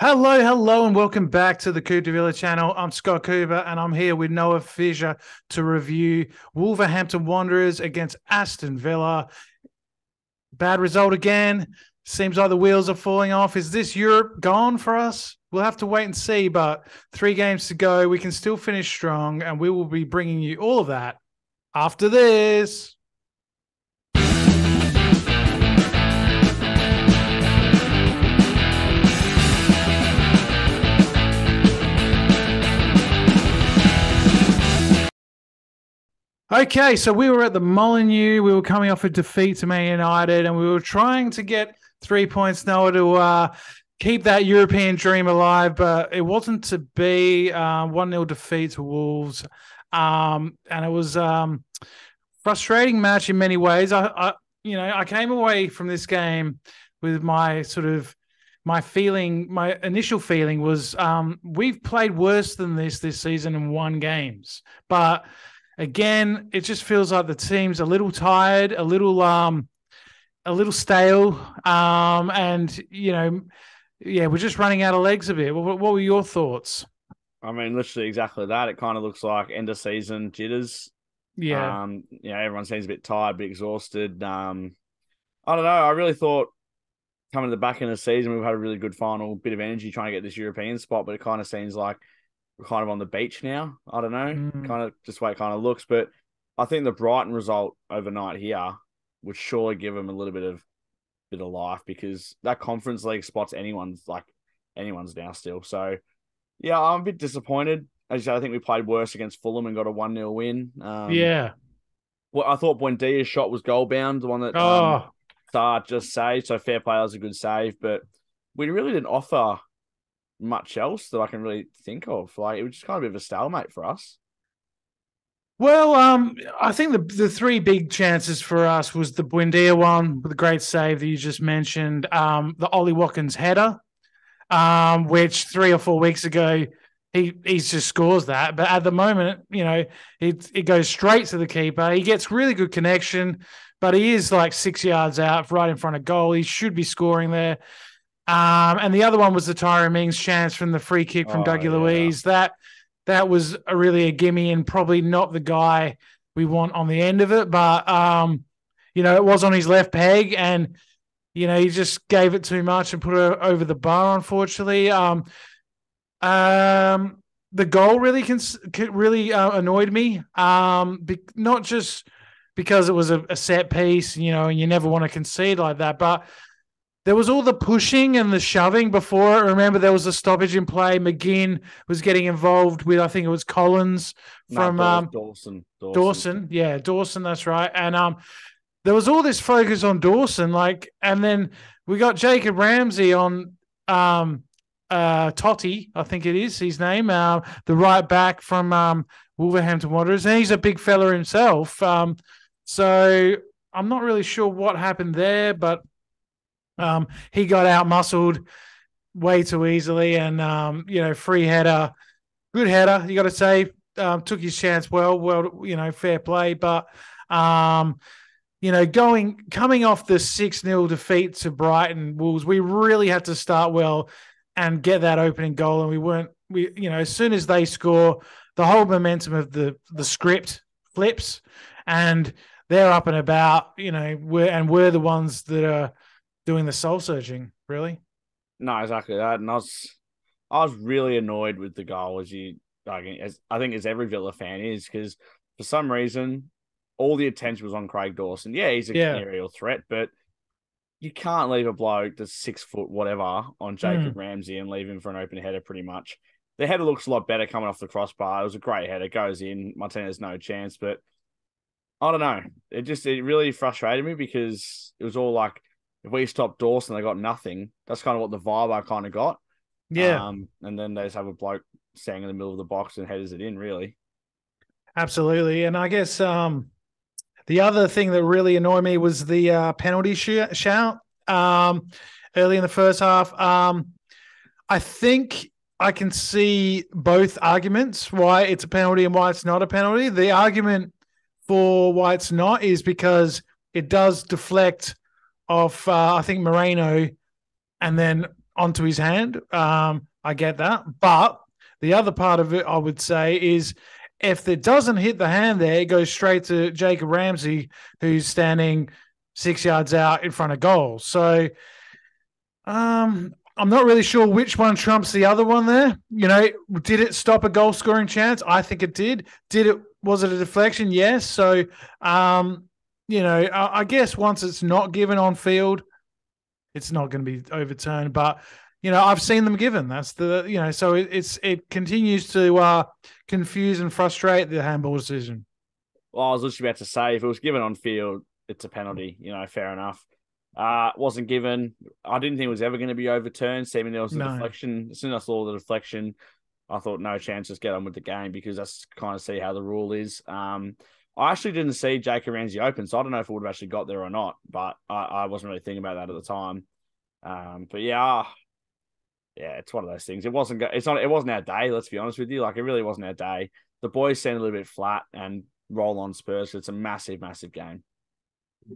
Hello, hello, and welcome back to the Coop De Villa channel. I'm Scott Cooper, and I'm here with Noah Fisher to review Wolverhampton Wanderers against Aston Villa. Bad result again. Seems like the wheels are falling off. Is this Europe gone for us? We'll have to wait and see, but three games to go. We can still finish strong, and we will be bringing you all of that after this. Okay, so we were at the Molineux. We were coming off a defeat to Man United, and we were trying to get three points now to uh, keep that European dream alive, but it wasn't to be. Uh, one 0 defeat to Wolves, um, and it was um, frustrating match in many ways. I, I, you know, I came away from this game with my sort of my feeling, my initial feeling was um, we've played worse than this this season and won games, but again, it just feels like the team's a little tired, a little um, a little stale, um, and you know, yeah, we're just running out of legs a bit. What, what were your thoughts? I mean, literally exactly that. It kind of looks like end of season jitters. Yeah. Um, you know, everyone seems a bit tired, a bit exhausted. Um, I don't know. I really thought coming to the back end of the season, we've had a really good final bit of energy trying to get this European spot, but it kind of seems like we're kind of on the beach now. I don't know, Mm. kind of just way it kind of looks. But I think the Brighton result overnight here would surely give them a little bit of bit of life because that Conference League spot's anyone's like anyone's now still. So yeah, I'm a bit disappointed. As said, I think we played worse against Fulham and got a one 0 win. Um, yeah. Well, I thought Buendia's shot was goal bound, the one that um, Oh, Star just saved. So fair play, that was a good save, but we really didn't offer much else that I can really think of. Like it was just kind of a bit of a stalemate for us. Well, um, I think the the three big chances for us was the Buendia one with the great save that you just mentioned, um, the Ollie Watkins header, um, which three or four weeks ago he he just scores that, but at the moment, you know, it it goes straight to the keeper. He gets really good connection, but he is like six yards out, right in front of goal. He should be scoring there. Um, and the other one was the Tyrone Mings chance from the free kick from Oh, Dougie yeah. Luiz. That that was a really a gimme and probably not the guy we want on the end of it. But um, you know, it was on his left peg, and you know he just gave it too much and put it over the bar. Unfortunately, um, um, the goal really cons- really uh, annoyed me. Um, be- not just because it was a, a set piece, you know, and you never want to concede like that, but there was all the pushing and the shoving before. it. Remember, there was a stoppage in play. McGinn was getting involved with, I think it was Collins from Daw- um, Dawson, Dawson. Dawson. Yeah, Dawson, that's right. And um, there was all this focus on Dawson, like, and then we got Jacob Ramsey on um, uh, Toti, I think it is his name, uh, the right back from um, Wolverhampton Wanderers, and he's a big fella himself. Um, so I'm not really sure what happened there, but um, he got out muscled way too easily, and um, you know, free header, good header. You got to say, um, took his chance well. Well, you know, fair play, but um, you know, going coming off the six 0 defeat to Brighton Wolves, we really had to start well and get that opening goal, and we weren't. We, you know, as soon as they score, the whole momentum of the the script flips, and they're up and about. You know, we're and we're the ones that are doing the soul searching. Really, No, exactly that. And I was, I was really annoyed with the goal, as you, like, as I think as every Villa fan is, because for some reason, all the attention was on Craig Dawson. Yeah, he's a Yeah. aerial threat, but you can't leave a bloke that's six foot whatever on mm. Jacob Ramsey and leave him for an open header. Pretty much, the header looks a lot better coming off the crossbar. It was a great header, goes in. Martinez no chance, but I don't know. It just it really frustrated me because it was all like if we stop Dawson, they got nothing. That's kind of what the vibe I kind of got. yeah, Um, and then they just have a bloke standing in the middle of the box and headers it in, really. absolutely. And I guess um, the other thing that really annoyed me was the uh, penalty sh- shout um, early in the first half. Um, I think I can see both arguments why it's a penalty and why it's not a penalty. The argument for why it's not is because it does deflect off, uh, I think, Moreno and then onto his hand. Um, I get that, but the other part of it, I would say, is if it doesn't hit the hand there, it goes straight to Jacob Ramsey, who's standing six yards out in front of goal. So, um, I'm not really sure which one trumps the other one there. You know, did it stop a goal scoring chance? I think it did. Did it was it a deflection? Yes. So um, you know, I, I guess once it's not given on field, it's not going to be overturned. But you know, I've seen them given. That's the you know, so it, it's it continues to uh, confuse and frustrate the handball decision. Well, I was literally about to say if it was given on field, it's a penalty. You know, fair enough. Uh, wasn't given. I didn't think it was ever going to be overturned. Seeming there was a no. deflection. As soon as I saw the deflection, I thought no chance, just get on with the game because that's kind of see how the rule is. Um, I actually didn't see Jacob Ramsey open, so I don't know if it would have actually got there or not. But I, I wasn't really thinking about that at the time. Um, but yeah, yeah, it's one of those things. It wasn't. It's not. It wasn't our day. Let's be honest with you. Like it really wasn't our day. The boys seemed a little bit flat and roll on Spurs. It's a massive, massive game.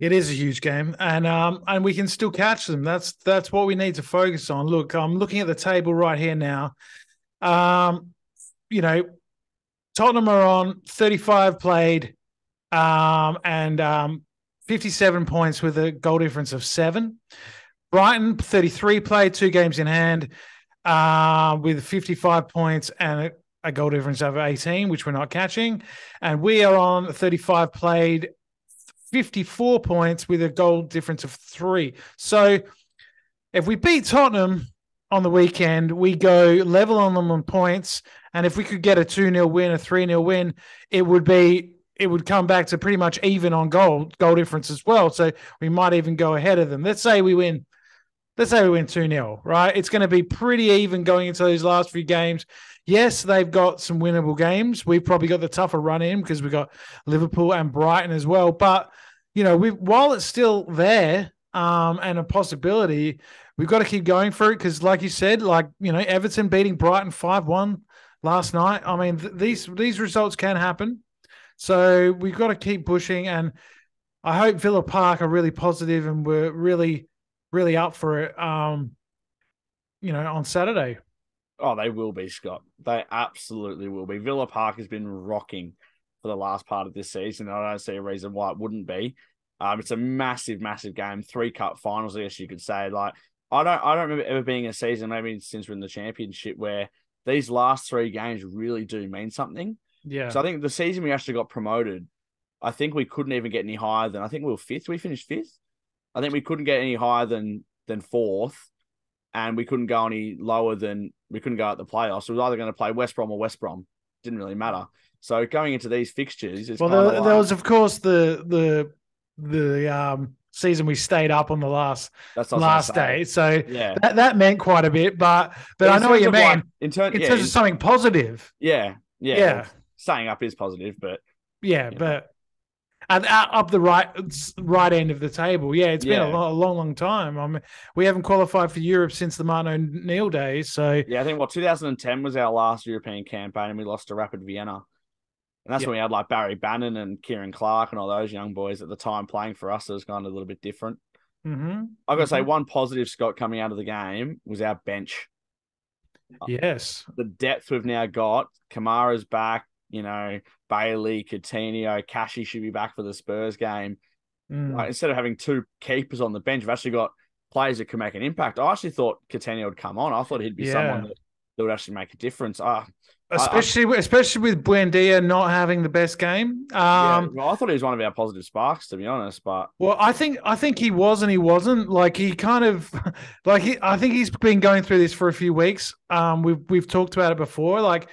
It is a huge game, and um, and we can still catch them. That's that's what we need to focus on. Look, I'm looking at the table right here now. Um, you know, Tottenham are on 35 played, um, and um, 57 points with a goal difference of seven. Brighton 33 played, two games in hand, uh, with 55 points and a, goal difference of 18, which we're not catching. And we are on 35 played, 54 points with a goal difference of three. So if we beat Tottenham on the weekend, we go level on them on points. And if we could get a 2 0 win, a 3 0 win, it would be it would come back to pretty much even on goal goal difference as well. So we might even go ahead of them. Let's say we win. Let's say we win 2 0, right? It's going to be pretty even going into those last few games. Yes, they've got some winnable games. We've probably got the tougher run in because we've got Liverpool and Brighton as well. But, you know, we while it's still there um, and a possibility, we've got to keep going for it because, like you said, like, you know, Everton beating Brighton 5 1 last night. I mean, th- these these results can happen. So we've got to keep pushing. And I hope Villa Park are really positive and we're really, really up for it. Um, you know, on Saturday. Oh, they will be, Scott. They absolutely will be. Villa Park has been rocking for the last part of this season. I don't see a reason why it wouldn't be. Um, it's a massive, massive game. Three cup finals, I guess you could say. Like I don't, I don't remember ever being a season, maybe since we're in the championship, where these last three games really do mean something. Yeah. So I think the season we actually got promoted, I think we couldn't even get any higher than I think we were fifth. We finished fifth. I think we couldn't get any higher than than fourth, and we couldn't go any lower than we couldn't go at the playoffs. We were either going to play West Brom or West Brom. Didn't really matter. So going into these fixtures, well, there, like... there was of course the the the um season we stayed up on the last last day. So yeah. that, that meant quite a bit. But but, I know what you mean. Like, in, ter- in yeah, terms in, of something positive. Yeah. Yeah. Yeah. Staying up is positive, but yeah, but and up the right right end of the table. Yeah, it's been a, long, a long, long time. I mean, we haven't qualified for Europe since the Martin Neil days. So yeah, I think what 2010 was our last European campaign, and we lost to Rapid Vienna. And that's yep. when we had like Barry Bannan and Ciaran Clark and all those young boys at the time playing for us. It was kind of a little bit different. Mm-hmm. I've got to mm-hmm. say, one positive, Scott, coming out of the game was our bench. Yes. The depth we've now got. Kamara's back, you know, Bailey, Coutinho, Cashy should be back for the Spurs game. Mm. Like, instead of having two keepers on the bench, we've actually got players that can make an impact. I actually thought Coutinho would come on. I thought he'd be yeah. someone that, that, would actually make a difference. Uh, especially I, especially with Buendia not having the best game. Um, yeah, well, I thought he was one of our positive sparks, to be honest. But well, I think I think he was and he wasn't. Like he kind of like he, I think he's been going through this for a few weeks. Um, we've we've talked about it before. Like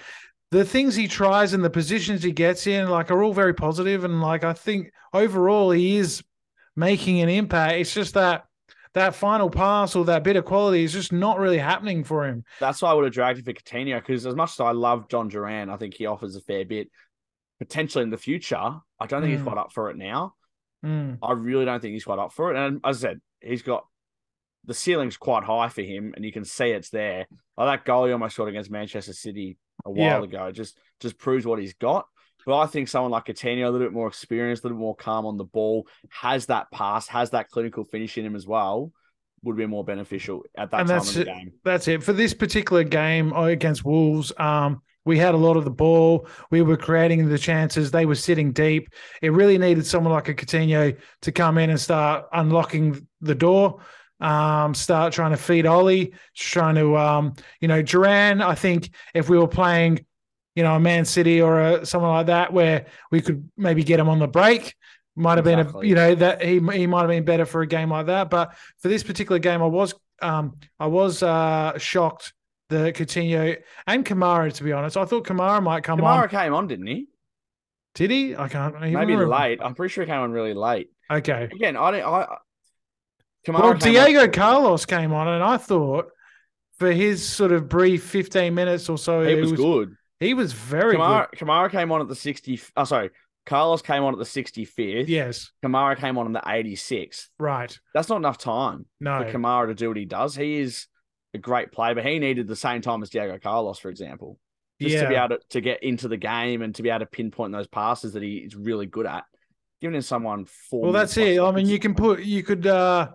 the things he tries and the positions he gets in, like are all very positive, and like I think overall he is making an impact. It's just that that final pass or that bit of quality is just not really happening for him. That's why I would have dragged him for Coutinho because as much as I love Jhon Duran, I think he offers a fair bit potentially in the future. I don't think mm. he's quite up for it now. Mm. I really don't think he's quite up for it. And as I said, he's got the ceiling's quite high for him, and you can see it's there. Like that goal he almost scored against Manchester City a while yeah. ago just just proves what he's got. But I think someone like Coutinho, a little bit more experienced, a little bit more calm on the ball, has that pass, has that clinical finish in him as well. would be more beneficial at that And time that's of the it. game. That's it for this particular game uh, against Wolves. Um, we had a lot of the ball. We were creating the chances. They were sitting deep. It really needed someone like a Coutinho to come in and start unlocking the door. Um, start trying to feed Ollie, trying to, um, you know, Duran. I think if we were playing, you know, a Man City or a, someone like that, where we could maybe get him on the break, might have been a, you know, that he he might have been better for a game like that. But for this particular game, I was um, I was uh, shocked that Coutinho and Kamara, to be honest, I thought Kamara might come Kamara on. Kamara came on, didn't he? Did he? I can't Maybe remember. late. I'm pretty sure he came on really late. Okay. Again, I don't. I. Kamara Well, came on- Diego Carlos came on, and I thought for his sort of brief 15 minutes or so, He it was, good. He was very Kamara, Kamara came on at the 60. Oh, sorry. Carlos came on at the 65th. Yes. Kamara came on in the 86th. Right. That's not enough time No. for Kamara to do what he does. He is a great player, but he needed the same time as Diego Carlos, for example, just yeah. to be able to, to get into the game and to be able to pinpoint those passes that he is really good at. Giving him someone four. well, that's it. I mean, you can put, you could, uh,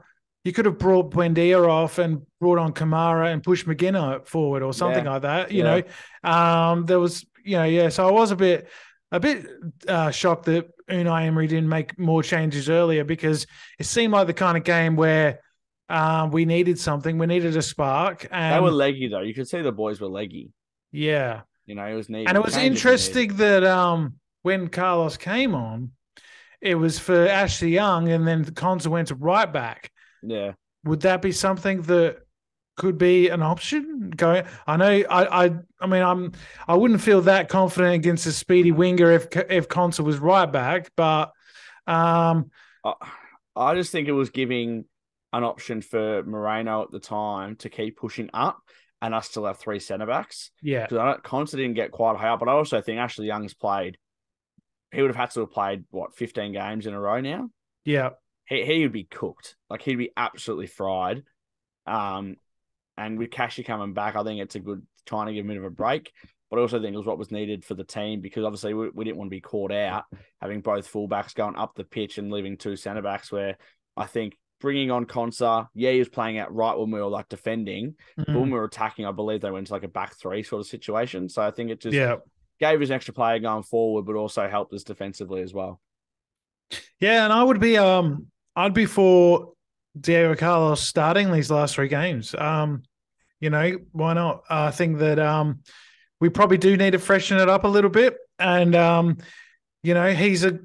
you could have brought Buendia off and brought on Kamara and pushed McGinner forward or something Yeah. like that. You Yeah. know, um, there was, you know, yeah. So I was a bit, a bit uh, shocked that Unai Emery didn't make more changes earlier because it seemed like the kind of game where um, we needed something, we needed a spark, and They were leggy though. You could see the boys were leggy. yeah. You know, it was neat. And it was interesting that um, when Carlos came on, it was for Ashley Young, and then Konsa went to right back. Yeah. Would that be something that could be an option? Going, I know, I, I, I mean, I'm, I wouldn't feel that confident against a speedy winger if if Konsa was right back, but um, I, I just think it was giving an option for Moreno at the time to keep pushing up and us still have three centre backs. yeah, Because I don't Constantine didn't get quite high up, but I also think Ashley Young's played. He would have had to have played what 15 games in a row now. yeah, He he would be cooked. Like he'd be absolutely fried. Um, and with Cashy coming back, I think it's a good trying to give him a bit of a break. But I also think it was what was needed for the team because obviously we, we didn't want to be caught out having both fullbacks going up the pitch and leaving two centre backs. Where I think bringing on Konsa, yeah, he was playing out right when we were like defending, but Mhm. when we were attacking, I believe they went to like a back three sort of situation. So I think it just yeah, gave us an extra player going forward, but also helped us defensively as well. yeah. And I would be, um, I'd be for Diego Carlos starting these last three games. Um, you know, why not? I think that um, we probably do need to freshen it up a little bit. And um, you know, he's a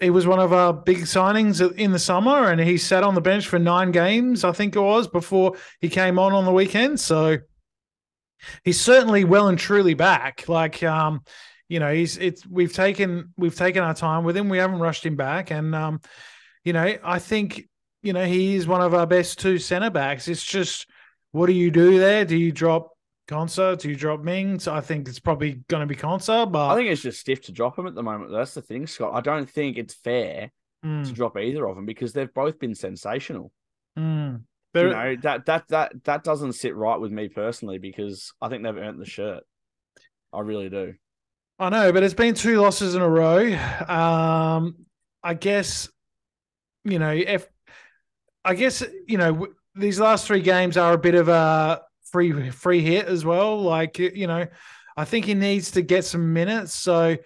he was one of our big signings in the summer, and he sat on the bench for nine games, I think it was, before he came on on the weekend. So he's certainly well and truly back. Like, um, you know, he's it's we've taken we've taken our time with him. We haven't rushed him back, and um, you know, I think you know he is one of our best two centre backs. It's just what do you do there? Do you drop Konsa? Do you drop Mings? I think it's probably going to be Konsa, but I think it's just stiff to drop him at the moment. That's the thing, Scott. I don't think it's fair Mm, to drop either of them because they've both been sensational. mm. You know that that that that doesn't sit right with me personally because I think they've earned the shirt. I really do. I know, but it's been two losses in a row. Um, I guess, you know, if I guess you know these last three games are a bit of a free free hit as well. Like you know, I think he needs to get some minutes. So,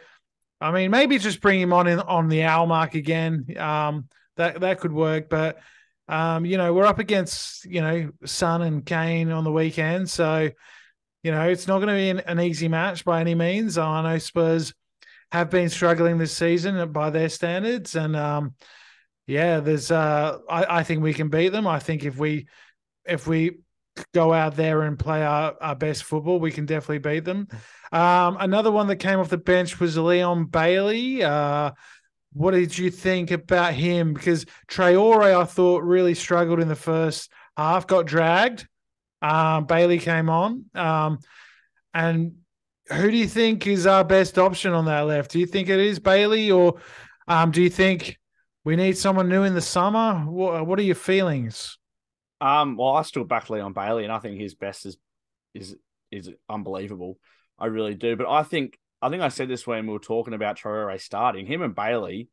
I mean, maybe just bring him on in on the hour mark again. Um, that that could work, but. Um, you know, we're up against, you know, Son and Kane on the weekend. So, you know, it's not going to be an, an easy match by any means. I know Spurs have been struggling this season by their standards. And um, yeah, there's uh I, I think we can beat them. I think if we if we go out there and play our, our best football, we can definitely beat them. Um, another one that came off the bench was Leon Bailey. Uh what did you think about him? Because Traore, I thought, really struggled in the first half, got dragged. Um, Bailey came on. Um, and who do you think is our best option on that left? Do you think it is Bailey, or um, do you think we need someone new in the summer? What, what are your feelings? Um, well, I still back Leon Bailey, and I think his best is is is unbelievable. I really do. But I think I think I said this when we were talking about Traore starting. Him and Bailey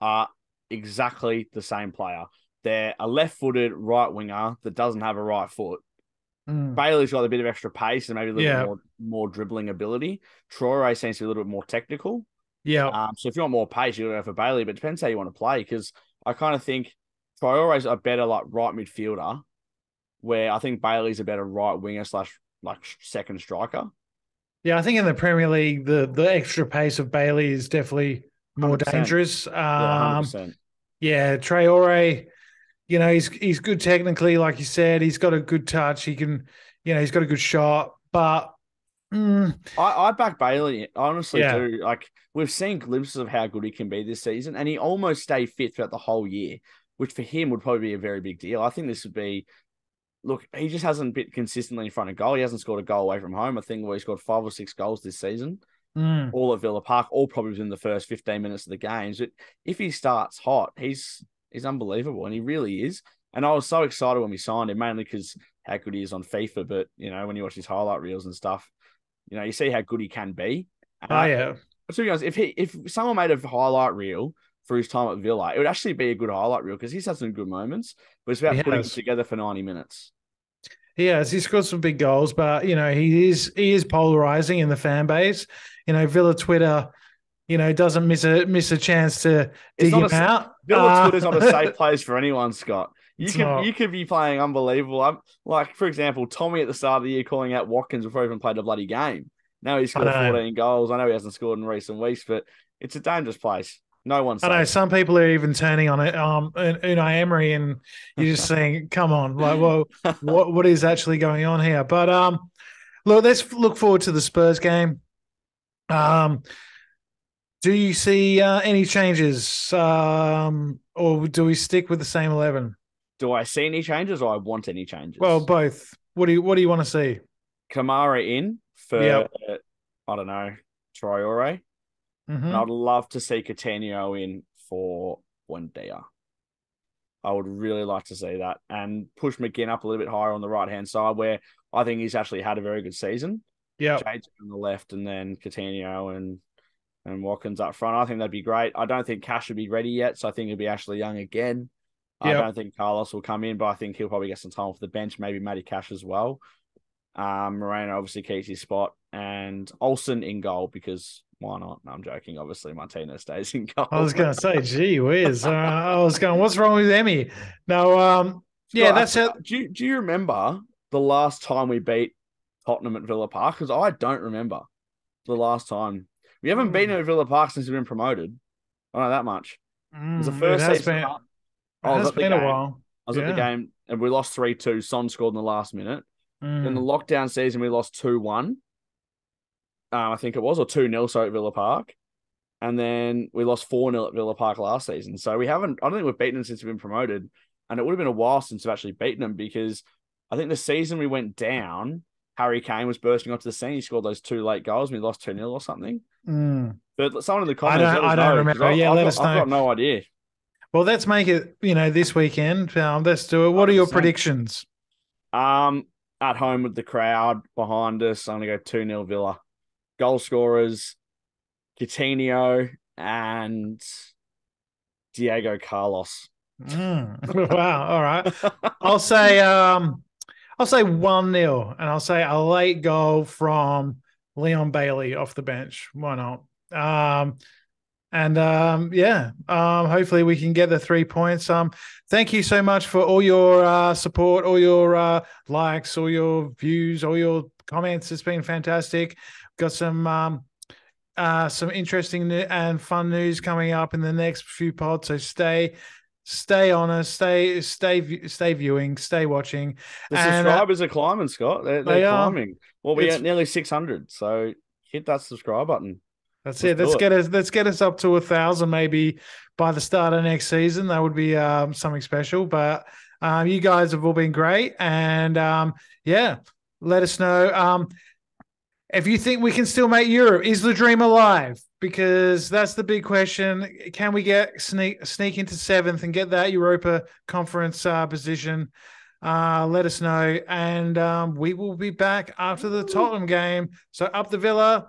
are exactly the same player. they're a left-footed right winger that doesn't have a right foot. Mm. Bailey's got a bit of extra pace and maybe a little Yeah. more, more dribbling ability. Traore seems to be a little bit more technical. Yeah. Um, so if you want more pace, you got to go for Bailey, but it depends how you want to play. Because I kind of think Traore's a better like right midfielder, where I think Bailey's a better right winger slash like second striker. Yeah, I think in the Premier League, the the extra pace of Bailey is definitely more 100%. dangerous. Yeah, Um, 100%. yeah, Traore, you know, he's he's good technically, like you said. He's got a good touch. He can, you know, he's got a good shot. But mm, I, I back Bailey. I honestly Yeah. do. Like we've seen glimpses of how good he can be this season, and he almost stayed fit throughout the whole year, which for him would probably be a very big deal. I think this would be. Look, he just hasn't been consistently in front of goal. He hasn't scored a goal away from home. I think where he scored five or six goals this season, mm, all at Villa Park, all probably within the first fifteen minutes of the games. But if he starts hot, he's he's unbelievable, and he really is. And I was so excited when we signed him, mainly because how good he is on FIFA. But you know, when you watch his highlight reels and stuff, you know, you see how good he can be. And oh I- yeah, but to be honest, if he if someone made a highlight reel for his time at Villa, it would actually be a good highlight reel because he's had some good moments. But it's about He putting it together for ninety minutes. he has. He scored some big goals, but you know, he is he is polarizing in the fan base. You know, Villa Twitter, you know, doesn't miss a miss a chance to It's dig not him a out. Villa Uh, Twitter's not a safe place for anyone, Scott. You It's could not. you could be playing unbelievable. I'm, like for example, Tommy at the start of the year calling out Watkins before he even played a bloody game. Now he's scored 14 goals. I know he hasn't scored in recent weeks, but it's a dangerous place. No one's I know some people are even turning on it. Um, Unai Emery, and you're just saying, "Come on, like, well, what what is actually going on here?" But um, look, let's look forward to the Spurs game. Um, do you see uh, any changes, um, or do we stick with the same eleven? Do I see any changes or I want any changes? Well, both. What do you What do you want to see? Kamara in for Yep. uh, I don't know Traore. Mhm. And I'd love to see Coutinho in for Buendia. I would really like to see that and push McGinn up a little bit higher on the right hand side, where I think he's actually had a very good season. Yeah, Jades on the left, and then Coutinho and and Watkins up front. I think that'd be great. I don't think Cash should be ready yet, so I think it'd be Ashley Young again. I don't think Carlos will come in, but I think he'll probably get some time off the bench. Maybe Matty Cash as well. Um, Moreno obviously keeps his spot, and Olsen in goal because why not? No, I'm joking. Obviously, Martinez stays in goal. I was going to say, gee whiz. Uh, I was going, what's wrong with Emi? No, um, yeah, Scott, that's I- how. Do you, do you remember the last time we beat Tottenham at Villa Park? Because I don't remember the last time. We haven't Hmm. beaten at Villa Park since we've been promoted. I don't know that much. It was the Mm, first season. been, I it was at the been a game. I was at the game and we lost 3 2. Son scored in the last minute. In the Mm. lockdown season, we lost 2 1. Um, I think it was, or 2 0, so at Villa Park. And then we lost 4 0 at Villa Park last season. So we haven't, I don't think we've beaten them since we've been promoted. And it would have been a while since we've actually beaten them because I think the season we went down, Harry Kane was bursting onto the scene. He scored those two late goals and we lost 2 0 or something. Mm. But someone in the comments, I don't- I don't know, remember. I- Yeah, I've let got- us I've got no idea. Well, let's make it, you know, this weekend. Um, let's do it. What are your predictions? Um, at home with the crowd behind us, I'm gonna go two 0 Villa. Goal scorers, Coutinho and Diego Carlos. Mm. wow. All right. I'll say um I'll say one 0 and I'll say a late goal from Leon Bailey off the bench. Why not? Um and um yeah, um hopefully we can get the three points. Um thank you so much for all your uh support, all your uh likes, all your views, all your comments. It's been fantastic. Got some um uh some interesting new- and fun news coming up in the next few pods. So stay stay on us, stay stay stay viewing, stay watching. The And, uh, subscribers are climbing, Scott. They're, they're They are. climbing. Well, we're It's- at nearly 600, so hit that subscribe button. That's Let's it. Let's it. get us let's get us up to a thousand maybe by the start of next season. That would be um, something special. But um, you guys have all been great, and um, yeah, let us know um, if you think we can still make Europe. Is the dream alive? Because that's the big question. Can we get sneak sneak into seventh and get that Europa Conference uh, position? Uh, let us know, and um, we will be back after the Tottenham game. So up the Villa,